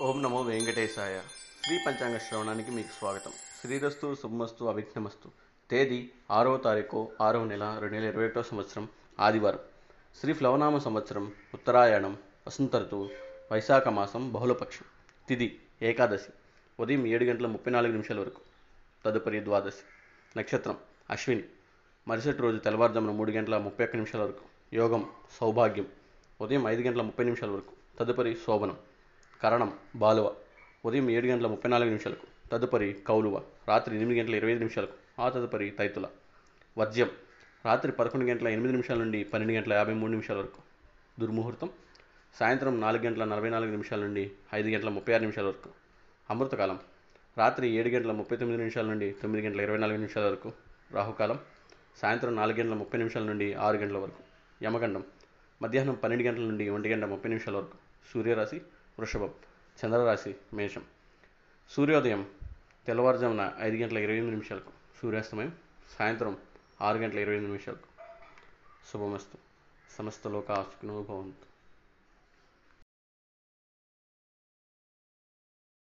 ఓం నమో వెంకటేశాయ. శ్రీ పంచాంగ శ్రవణానికి మీకు స్వాగతం. శ్రీరస్తు శుభమస్తు అవిఘ్నమస్తు. తేదీ ఆరవ తారీఖు ఆరవ నెల రెండు వేల ఇరవై ఒకటో సంవత్సరం ఆదివారం. శ్రీ ఫ్లవనామ సంవత్సరం ఉత్తరాయణం వసంత ఋతువు వైశాఖ మాసం బహుళపక్షం తిది ఏకాదశి ఉదయం ఏడు గంటల ముప్పై నాలుగు నిమిషాల వరకు. తదుపరి ద్వాదశి నక్షత్రం అశ్విని. మరుసటి రోజు తెల్లవారుజామున మూడు గంటల ముప్పై ఒక్క నిమిషాల వరకు. యోగం సౌభాగ్యం. ఉదయం ఐదు గంటల ముప్పై నిమిషాల వరకు. తదుపరి శోభనం. కరణం బాలువ. ఉదయం ఏడు గంటల ముప్పై నాలుగు నిమిషాలకు. తదుపరి కౌలువ. రాత్రి ఎనిమిది గంటల ఇరవై ఐదు నిమిషాలకు. ఆ తదుపరి తైతుల. వజ్యం రాత్రి పదకొండు గంటల ఎనిమిది నిమిషాల నుండి పన్నెండు గంటల యాభై మూడు నిమిషాల వరకు. దుర్ముహూర్తం. సాయంత్రం నాలుగు గంటల నలభై నాలుగు నిమిషాల నుండి ఐదు గంటల ముప్పై ఆరు నిమిషాల వరకు. అమృతకాలం. రాత్రి ఏడు గంటల ముప్పై తొమ్మిది నిమిషాల నుండి తొమ్మిది గంటల ఇరవై నాలుగు నిమిషాల వరకు. రాహుకాలం. సాయంత్రం నాలుగు గంటల ముప్పై నిమిషాల నుండి ఆరు గంటల వరకు. యమగండం. మధ్యాహ్నం పన్నెండు గంటల నుండి ఒంటి గంట ముప్పై నిమిషాల వరకు. సూర్యరాశి. వృషభం చంద్రరాశి మేషం. సూర్యోదయం తెల్లవారుజామున ఐదు గంటల ఇరవై ఎనిమిది నిమిషాలకు. సూర్యాస్తమయం సాయంత్రం ఆరు గంటల ఇరవై ఎనిమిది నిమిషాలకు. శుభమస్తు. సమస్త లోక భవంతు